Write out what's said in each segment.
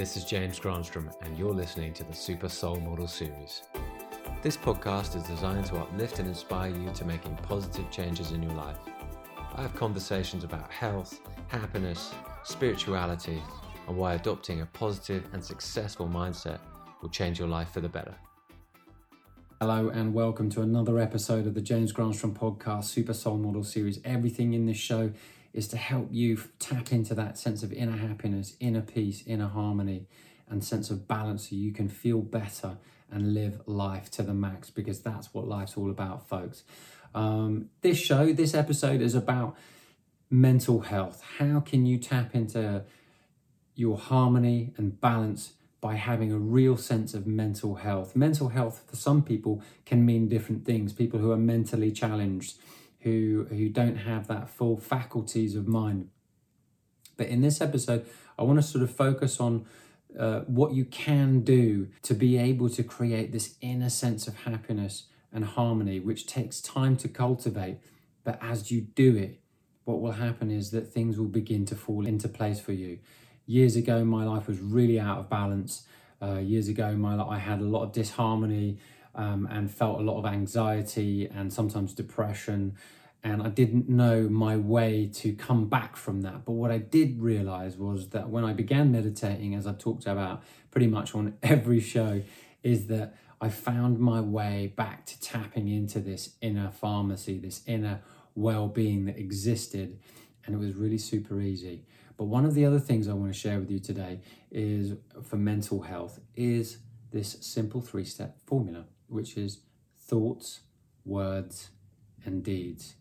This is James Granstrom, and you're listening to the Super Soul Model Series. This podcast is designed to uplift and inspire you to making positive changes in your life. I have conversations about health, happiness, spirituality, and why adopting a positive and successful mindset will change your life for the better. Hello and welcome to another episode of the James Granstrom podcast Super Soul Model Series. Everything in this show is to help you tap into that sense of inner happiness, inner peace, inner harmony, and sense of balance so you can feel better and live life to the max because that's what life's all about, folks. Um, this show, this episode is about mental health. How can you tap into your harmony and balance by having a real sense of mental health? Mental health for some people can mean different things. People who are mentally challenged who who don't have that full faculties of mind. But in this episode, I want to sort of focus on uh, what you can do to be able to create this inner sense of happiness and harmony, which takes time to cultivate. But as you do it, what will happen is that things will begin to fall into place for you. Years ago, my life was really out of balance. Uh, years ago, my I had a lot of disharmony um, and felt a lot of anxiety and sometimes depression. And I didn't know my way to come back from that. But what I did realize was that when I began meditating, as I talked about pretty much on every show, is that I found my way back to tapping into this inner pharmacy, this inner well being that existed. And it was really super easy. But one of the other things I want to share with you today is for mental health is this simple three step formula which is thoughts, words, and deeds.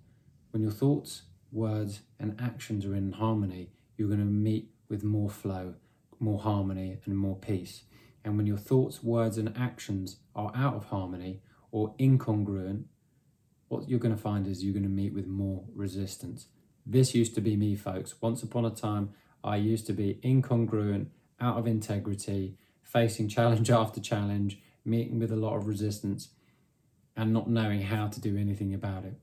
When your thoughts, words, and actions are in harmony, you're going to meet with more flow, more harmony, and more peace. And when your thoughts, words, and actions are out of harmony or incongruent, what you're going to find is you're going to meet with more resistance. This used to be me, folks. Once upon a time, I used to be incongruent, out of integrity, facing challenge after challenge, meeting with a lot of resistance and not knowing how to do anything about it.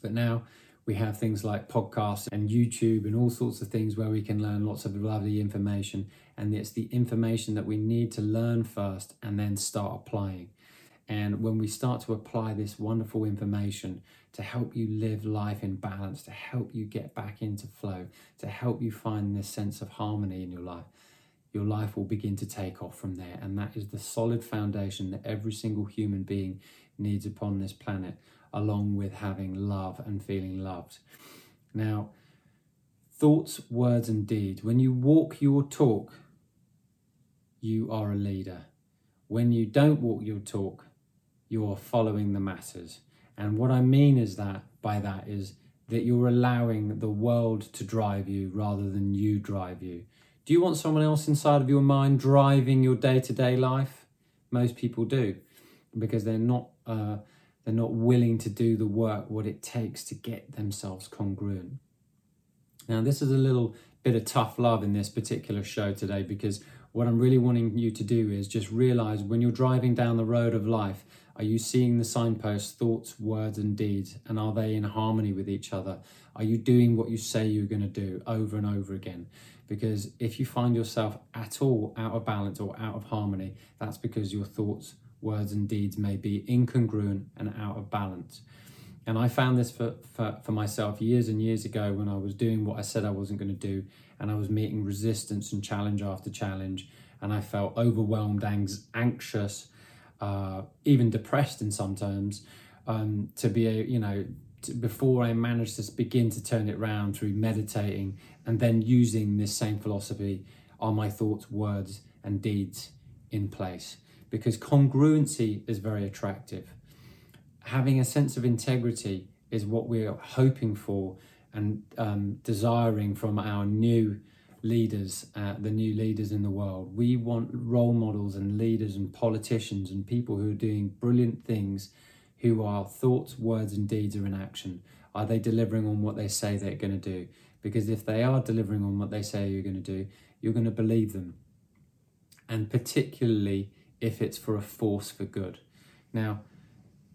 But now we have things like podcasts and YouTube and all sorts of things where we can learn lots of lovely information. And it's the information that we need to learn first and then start applying. And when we start to apply this wonderful information to help you live life in balance, to help you get back into flow, to help you find this sense of harmony in your life, your life will begin to take off from there. And that is the solid foundation that every single human being needs upon this planet, along with having love and feeling loved. Now, thoughts, words, and deeds. When you walk your talk, you are a leader. When you don't walk your talk, you are following the masses. And what I mean is that by that is that you're allowing the world to drive you rather than you drive you. Do you want someone else inside of your mind driving your day to day life? Most people do, because they're not uh, they're not willing to do the work what it takes to get themselves congruent. Now, this is a little bit of tough love in this particular show today because what I'm really wanting you to do is just realize when you're driving down the road of life, are you seeing the signposts, thoughts, words, and deeds? And are they in harmony with each other? Are you doing what you say you're going to do over and over again? Because if you find yourself at all out of balance or out of harmony, that's because your thoughts, words, and deeds may be incongruent and out of balance. And I found this for, for, for myself years and years ago when I was doing what I said I wasn't going to do, and I was meeting resistance and challenge after challenge, and I felt overwhelmed, anxious, uh, even depressed in some terms. Um, to be, a, you know, before I managed to begin to turn it around through meditating and then using this same philosophy are my thoughts, words, and deeds in place. Because congruency is very attractive. Having a sense of integrity is what we're hoping for and um, desiring from our new leaders, uh, the new leaders in the world. We want role models and leaders and politicians and people who are doing brilliant things who are thoughts, words, and deeds are in action? Are they delivering on what they say they're going to do? Because if they are delivering on what they say you're going to do, you're going to believe them. And particularly if it's for a force for good. Now,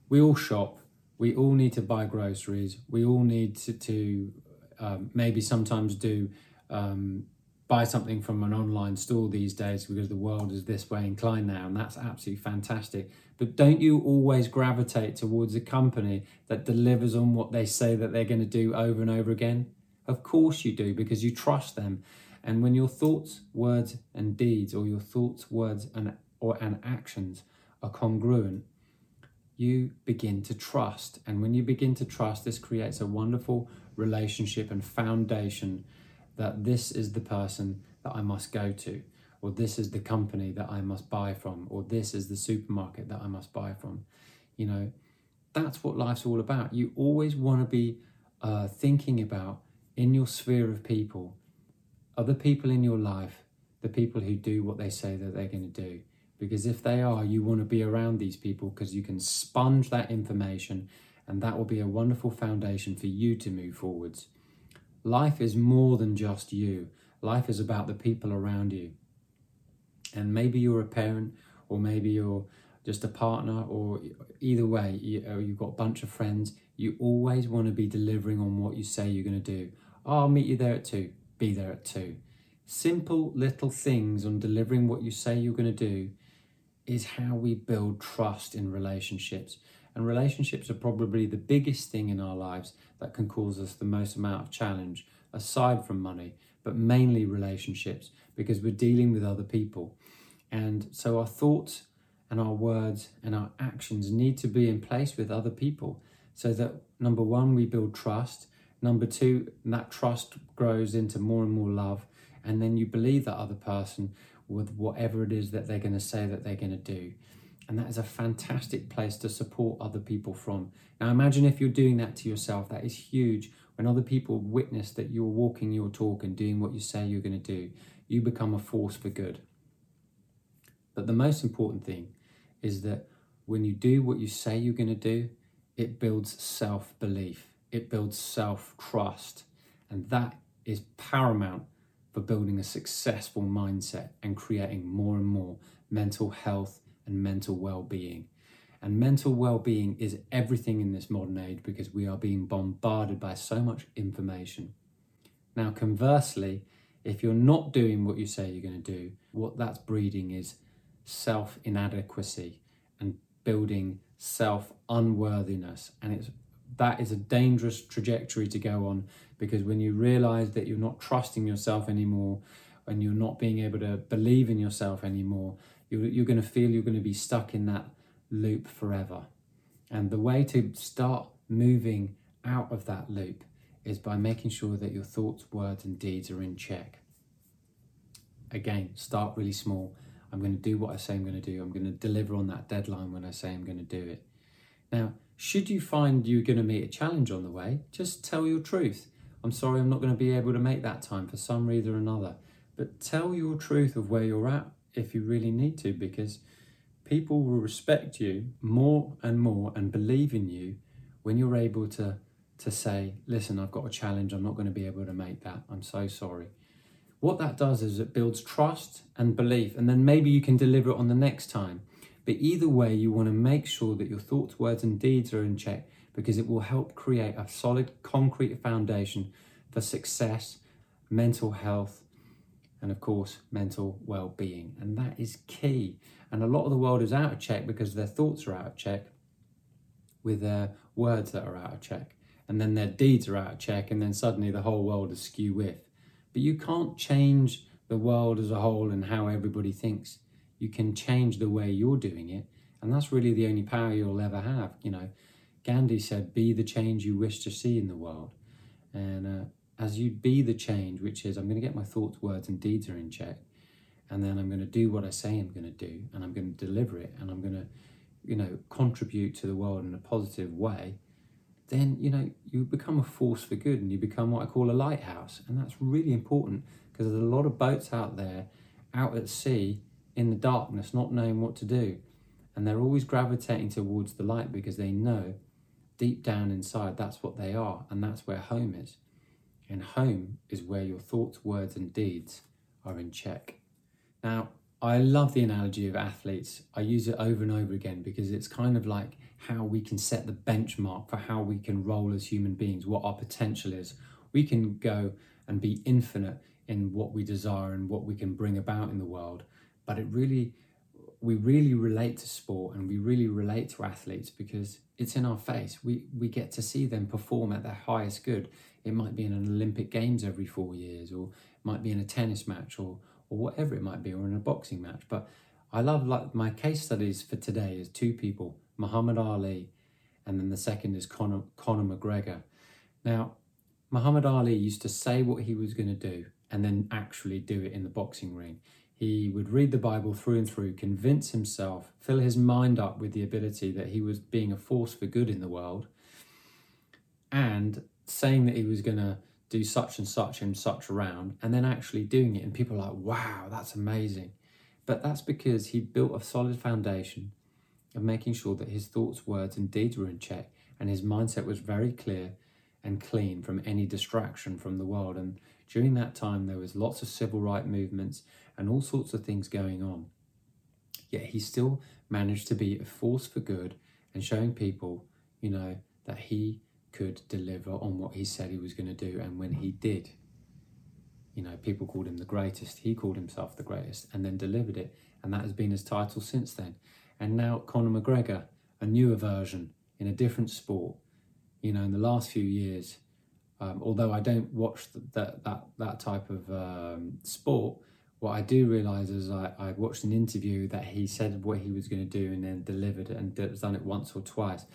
we all shop, we all need to buy groceries, we all need to, to um, maybe sometimes do um, buy something from an online store these days because the world is this way inclined now, and that's absolutely fantastic. But don't you always gravitate towards a company that delivers on what they say that they're going to do over and over again? Of course you do, because you trust them. And when your thoughts, words, and deeds, or your thoughts, words, and or and actions are congruent, you begin to trust. And when you begin to trust, this creates a wonderful relationship and foundation that this is the person that I must go to, or this is the company that I must buy from, or this is the supermarket that I must buy from. You know, that's what life's all about. You always want to be uh, thinking about in your sphere of people, other people in your life, the people who do what they say that they're going to do. Because if they are, you want to be around these people because you can sponge that information and that will be a wonderful foundation for you to move forwards. Life is more than just you. Life is about the people around you. And maybe you're a parent, or maybe you're just a partner, or either way, you, uh, have got a bunch of friends. You always want to be delivering on what you say you're going to do. I'll meet you there at two. Be there at two. Simple little things on delivering what you say you're going to do is how we build trust in relationships. And relationships are probably the biggest thing in our lives that can cause us the most amount of challenge, aside from money, but mainly relationships, because we're dealing with other people. And so our thoughts and our words and our actions need to be in place with other people so that number one, we build trust. Number two, that trust grows into more and more love. And then you believe that other person with whatever it is that they're going to say that they're going to do. And that is a fantastic place to support other people from. Now, imagine if you're doing that to yourself, that is huge. When other people witness that you're walking your talk and doing what you say you're going to do, you become a force for good. But the most important thing is that when you do what you say you're going to do, it builds self belief, it builds self trust. And that is paramount for building a successful mindset and creating more and more mental health and mental well being. And mental well being is everything in this modern age because we are being bombarded by so much information. Now, conversely, if you're not doing what you say you're going to do, what that's breeding is self inadequacy and building self unworthiness. And it's that is a dangerous trajectory to go on because when you realize that you're not trusting yourself anymore and you're not being able to believe in yourself anymore, you're, you're going to feel you're going to be stuck in that loop forever. And the way to start moving out of that loop is by making sure that your thoughts, words, and deeds are in check. Again, start really small. I'm going to do what I say I'm going to do. I'm going to deliver on that deadline when I say I'm going to do it. Now, should you find you're going to meet a challenge on the way, just tell your truth. I'm sorry, I'm not going to be able to make that time for some reason or another. But tell your truth of where you're at if you really need to, because people will respect you more and more and believe in you when you're able to to say, listen, I've got a challenge, I'm not going to be able to make that. I'm so sorry. What that does is it builds trust and belief, and then maybe you can deliver it on the next time. But either way, you want to make sure that your thoughts, words, and deeds are in check because it will help create a solid, concrete foundation for success, mental health, and of course, mental well being. And that is key. And a lot of the world is out of check because their thoughts are out of check with their words that are out of check. And then their deeds are out of check, and then suddenly the whole world is skew with. But you can't change the world as a whole and how everybody thinks. You can change the way you're doing it, and that's really the only power you'll ever have. You know, Gandhi said, Be the change you wish to see in the world. And uh, as you be the change, which is I'm going to get my thoughts, words, and deeds are in check, and then I'm going to do what I say I'm going to do, and I'm going to deliver it, and I'm going to, you know, contribute to the world in a positive way. Then you know you become a force for good, and you become what I call a lighthouse, and that's really important because there's a lot of boats out there, out at sea in the darkness, not knowing what to do, and they're always gravitating towards the light because they know deep down inside that's what they are, and that's where home is. And home is where your thoughts, words, and deeds are in check. Now, I love the analogy of athletes. I use it over and over again because it's kind of like how we can set the benchmark for how we can roll as human beings, what our potential is. We can go and be infinite in what we desire and what we can bring about in the world. But it really, we really relate to sport and we really relate to athletes because it's in our face. We we get to see them perform at their highest good. It might be in an Olympic Games every four years, or it might be in a tennis match, or or whatever it might be, or in a boxing match. But I love like my case studies for today is two people, Muhammad Ali, and then the second is Conor, Conor McGregor. Now, Muhammad Ali used to say what he was going to do and then actually do it in the boxing ring. He would read the Bible through and through, convince himself, fill his mind up with the ability that he was being a force for good in the world, and saying that he was going to do such and such and such around, and then actually doing it. And people are like, wow, that's amazing. But that's because he built a solid foundation of making sure that his thoughts, words, and deeds were in check, and his mindset was very clear and clean from any distraction from the world. And during that time, there was lots of civil rights movements and all sorts of things going on. Yet he still managed to be a force for good and showing people, you know, that he could deliver on what he said he was going to do. And when he did, you know, people called him the greatest. He called himself the greatest and then delivered it. And that has been his title since then. And now Conor McGregor, a newer version in a different sport. You know, in the last few years, um, although I don't watch the, that that that type of um, sport, what I do realize is I, I watched an interview that he said what he was going to do and then delivered it and done it once or twice,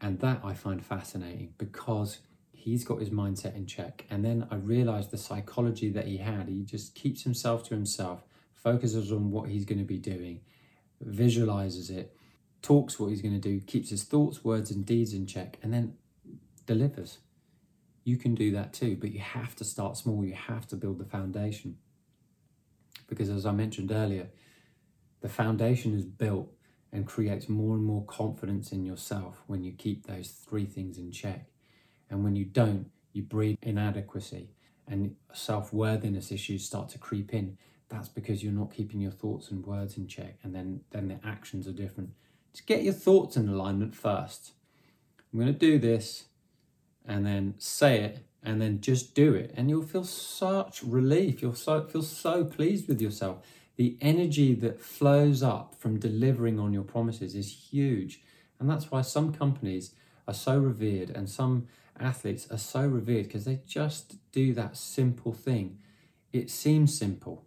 and that I find fascinating because he's got his mindset in check. And then I realized the psychology that he had. He just keeps himself to himself, focuses on what he's going to be doing, visualizes it, talks what he's going to do, keeps his thoughts, words, and deeds in check, and then delivers. You can do that too, but you have to start small. You have to build the foundation. Because as I mentioned earlier, the foundation is built and creates more and more confidence in yourself when you keep those three things in check. And when you don't, you breed inadequacy and self worthiness issues start to creep in. That's because you're not keeping your thoughts and words in check, and then, then the actions are different. Just get your thoughts in alignment first. I'm going to do this, and then say it, and then just do it, and you'll feel such relief. You'll so, feel so pleased with yourself. The energy that flows up from delivering on your promises is huge, and that's why some companies are so revered and some athletes are so revered because they just do that simple thing. It seems simple,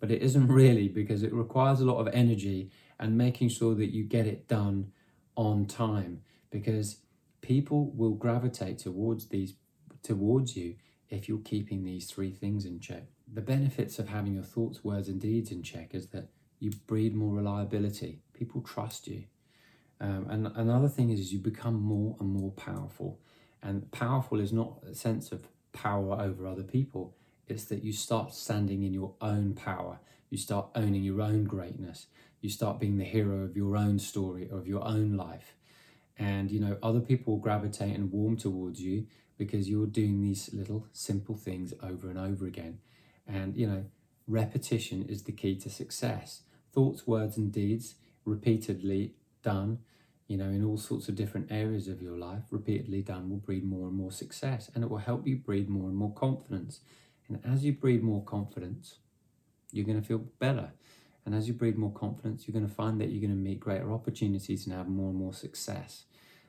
but it isn't really because it requires a lot of energy and making sure that you get it done on time because people will gravitate towards these towards you if you're keeping these three things in check. The benefits of having your thoughts, words, and deeds in check is that you breed more reliability. People trust you. Um, and another thing is you become more and more powerful. And powerful is not a sense of power over other people, it's that you start standing in your own power. You start owning your own greatness. You start being the hero of your own story, of your own life. And, you know, other people gravitate and warm towards you because you're doing these little simple things over and over again. And, you know, repetition is the key to success. Thoughts, words, and deeds repeatedly done you know, in all sorts of different areas of your life, repeatedly done will breed more and more success and it will help you breed more and more confidence. And as you breed more confidence, you're going to feel better. And as you breed more confidence, you're going to find that you're going to meet greater opportunities and have more and more success.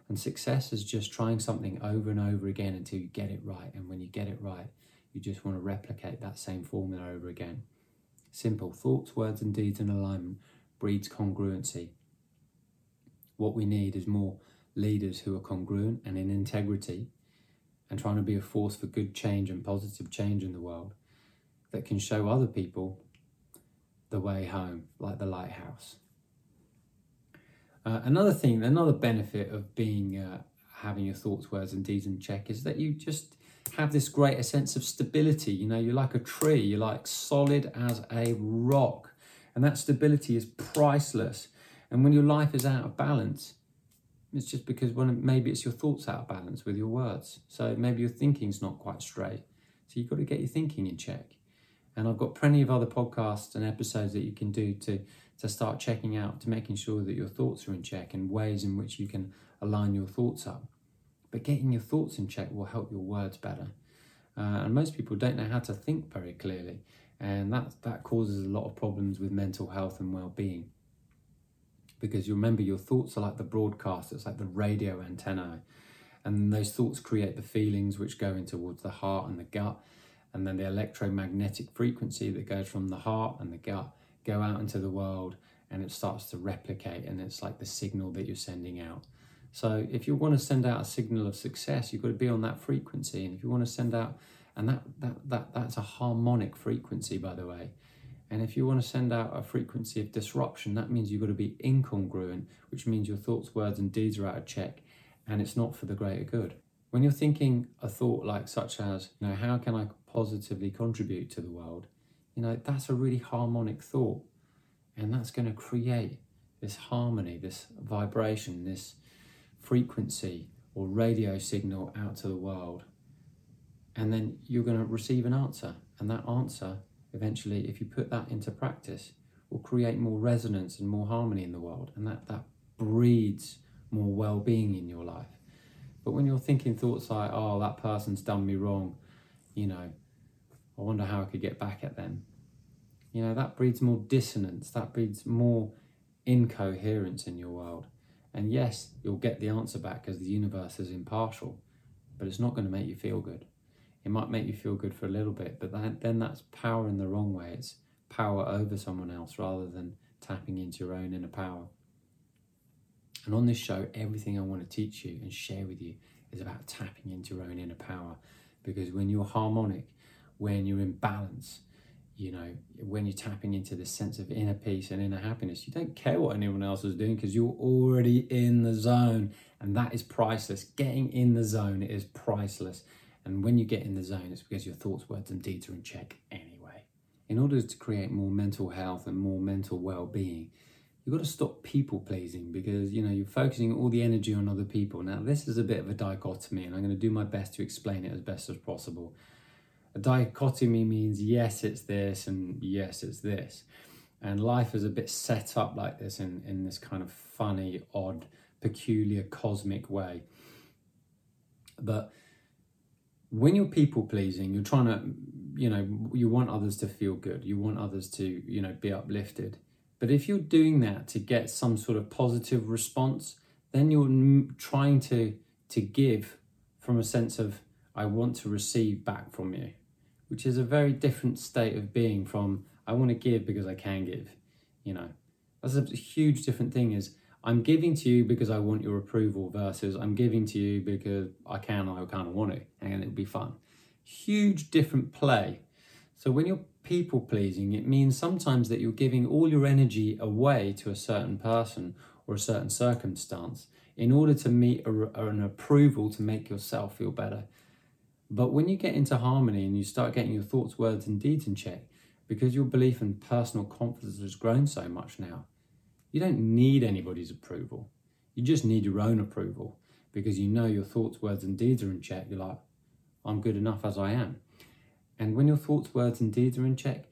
And success is just trying something over and over again until you get it right. And when you get it right, you just want to replicate that same formula over again. Simple thoughts, words, and deeds in alignment breeds congruency what we need is more leaders who are congruent and in integrity and trying to be a force for good change and positive change in the world that can show other people the way home, like the lighthouse. Uh, another thing, another benefit of being uh, having your thoughts, words, and deeds in check is that you just have this greater sense of stability. You know, you're like a tree, you're like solid as a rock, and that stability is priceless. And when your life is out of balance, it's just because when maybe it's your thoughts out of balance with your words. So maybe your thinking's not quite straight. So you've got to get your thinking in check. And I've got plenty of other podcasts and episodes that you can do to to start checking out to making sure that your thoughts are in check and ways in which you can align your thoughts up. But getting your thoughts in check will help your words better. Uh, and most people don't know how to think very clearly. And that, that causes a lot of problems with mental health and well being. Because you remember, your thoughts are like the broadcast, it's like the radio antenna. And those thoughts create the feelings which go in towards the heart and the gut. And then the electromagnetic frequency that goes from the heart and the gut go out into the world and it starts to replicate. And it's like the signal that you're sending out. So if you want to send out a signal of success, you've got to be on that frequency. And if you want to send out, and that, that, that that's a harmonic frequency, by the way. And if you want to send out a frequency of disruption, that means you've got to be incongruent, which means your thoughts, words, and deeds are out of check, and it's not for the greater good. When you're thinking a thought like such as, you know, how can I positively contribute to the world? You know, that's a really harmonic thought, and that's going to create this harmony, this vibration, this frequency or radio signal out to the world. And then you're going to receive an answer. And that answer, eventually, if you put that into practice, will create more resonance and more harmony in the world. And that, that breeds more well being in your life. But when you're thinking thoughts like, oh, that person's done me wrong, you know, I wonder how I could get back at them. You know, that breeds more dissonance, that breeds more incoherence in your world. And yes, you'll get the answer back because the universe is impartial, but it's not going to make you feel good. It might make you feel good for a little bit, but that, then that's power in the wrong way. It's power over someone else rather than tapping into your own inner power. And on this show, everything I want to teach you and share with you is about tapping into your own inner power. Because when you're harmonic, when you're in balance, you know, when you're tapping into this sense of inner peace and inner happiness, you don't care what anyone else is doing because you're already in the zone. And that is priceless. Getting in the zone is priceless. And when you get in the zone, it's because your thoughts, words, and deeds are in check anyway. In order to create more mental health and more mental well being, you've got to stop people pleasing because you know you're focusing all the energy on other people. Now, this is a bit of a dichotomy, and I'm going to do my best to explain it as best as possible a dichotomy means yes, it's this, and yes, it's this. And life is a bit set up like this in, in this kind of funny, odd, peculiar, cosmic way. But when you're people pleasing, you're trying to, you know, you want others to feel good, you want others to, you know, be uplifted. But if you're doing that to get some sort of positive response, then you're trying to to give from a sense of I want to receive back from you which is a very different state of being from I want to give because I can give. You know, that's a huge different thing. Is I'm giving to you because I want your approval versus I'm giving to you because I can I kind of want to, and it'll be fun. Huge different play. So when you're people pleasing, it means sometimes that you're giving all your energy away to a certain person or a certain circumstance in order to meet a, an approval to make yourself feel better. But when you get into harmony and you start getting your thoughts, words, and deeds in check, because your belief and personal confidence has grown so much now, you don't need anybody's approval. You just need your own approval because you know your thoughts, words, and deeds are in check. You're like, I'm good enough as I am. And when your thoughts, words, and deeds are in check,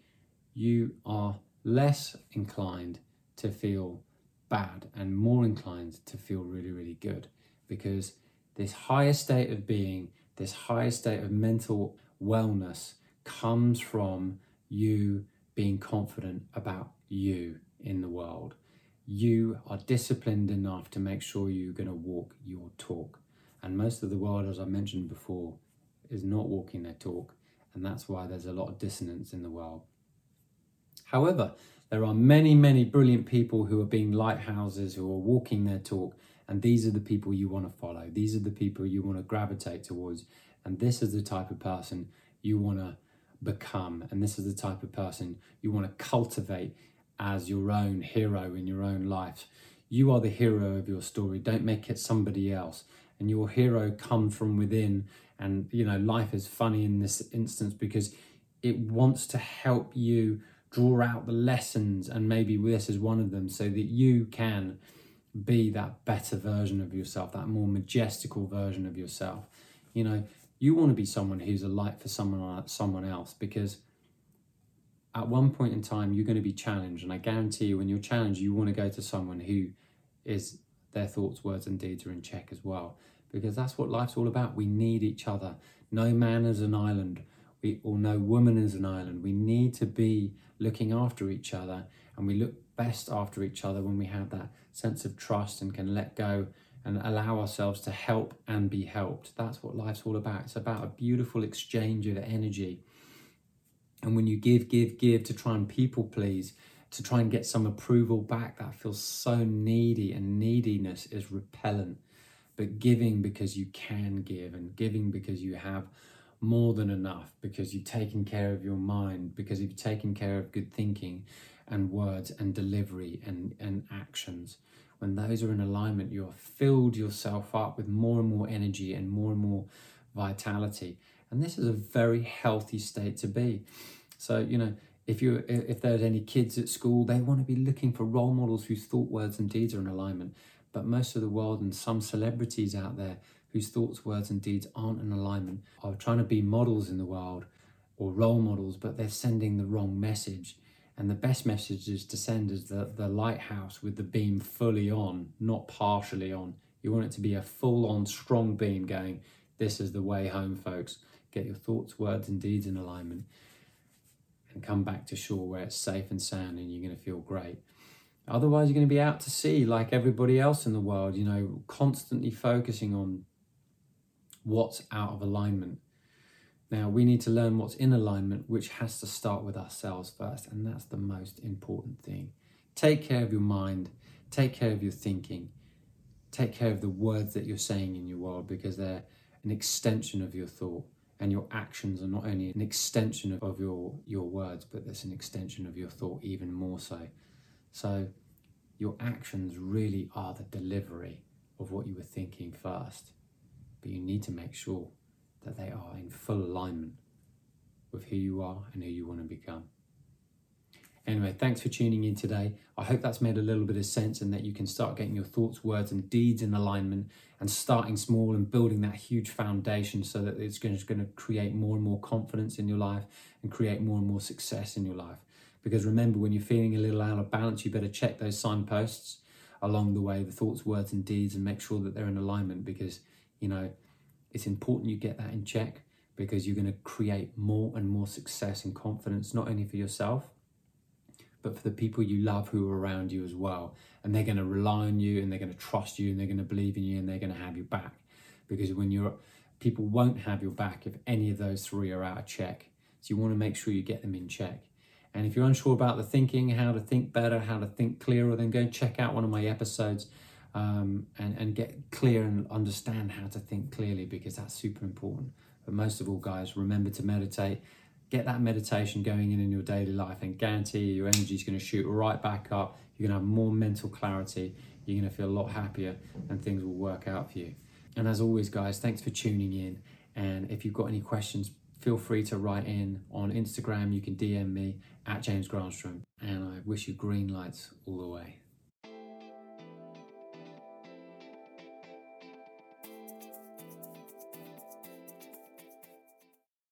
you are less inclined to feel bad and more inclined to feel really, really good because this higher state of being this higher state of mental wellness comes from you being confident about you in the world. You are disciplined enough to make sure you're going to walk your talk. And most of the world, as I mentioned before, is not walking their talk. And that's why there's a lot of dissonance in the world. However, there are many, many brilliant people who are being lighthouses, who are walking their talk, and these are the people you want to follow. These are the people you want to gravitate towards. And this is the type of person you want to become. And this is the type of person you want to cultivate as your own hero in your own life. You are the hero of your story. Don't make it somebody else. And your hero comes from within. And, you know, life is funny in this instance because it wants to help you draw out the lessons. And maybe this is one of them so that you can be that better version of yourself, that more majestical version of yourself. You know, you want to be someone who's a light for someone uh, someone else because at one point in time you're going to be challenged and I guarantee you when you're challenged you want to go to someone who is their thoughts, words and deeds are in check as well because that's what life's all about. We need each other No man is an island, we, or no woman is an island. We need to be looking after each other, and we look best after each other when we have that sense of trust and can let go and allow ourselves to help and be helped. That's what life's all about. It's about a beautiful exchange of energy. And when you give, give, give to try and people please, to try and get some approval back, that feels so needy, and neediness is repellent. But giving because you can give, and giving because you have more than enough, because you've taken care of your mind, because you've taken care of good thinking and words and delivery and, and actions when those are in alignment, you have filled yourself up with more and more energy and more and more vitality. And this is a very healthy state to be. So, you know, if you if there's any kids at school, they want to be looking for role models whose thought, words, and deeds are in alignment. But most of the world and some celebrities out there whose thoughts, words, and deeds aren't in alignment are trying to be models in the world or role models, but they're sending the wrong message. And the best message is to send is the, the lighthouse with the beam fully on, not partially on. You want it to be a full on, strong beam going, this is the way home, folks. Get your thoughts, words, and deeds in alignment and come back to shore where it's safe and sound and you're going to feel great. Otherwise, you're going to be out to sea like everybody else in the world, you know, constantly focusing on what's out of alignment now, we need to learn what's in alignment, which has to start with ourselves first, and that's the most important thing. Take care of your mind, take care of your thinking, take care of the words that you're saying in your world because they're an extension of your thought. And your actions are not only an extension of your, your words, but it's an extension of your thought even more so. So, your actions really are the delivery of what you were thinking first. But you need to make sure that they are in full alignment with who you are and who you want to become. Anyway, thanks for tuning in today. I hope that's made a little bit of sense and that you can start getting your thoughts, words, and deeds in alignment and starting small and building that huge foundation so that it's going to create more and more confidence in your life and create more and more success in your life. Because remember, when you're feeling a little out of balance, you better check those signposts along the way, the thoughts, words, and deeds, and make sure that they're in alignment because, you know, it's important you get that in check because you're going to create more and more success and confidence, not only for yourself, but for the people you love who are around you as well. And they're going to rely on you and they're going to trust you and they're going to believe in you and they're going to have your back. Because when you're, people won't have your back if any of those three are out of check. So you want to make sure you get them in check. And if you're unsure about the thinking, how to think better, how to think clearer, then go check out one of my episodes um, and, and get clear and understand how to think clearly because that's super important. But most of all, guys, remember to meditate. Get that meditation going in in your daily life and guarantee you your energy is going to shoot right back up. You're going to have more mental clarity. You're going to feel a lot happier and things will work out for you. And as always, guys, thanks for tuning in. And if you've got any questions, feel free to write in on Instagram. You can DM me at James Granstrom. And I wish you green lights all the way.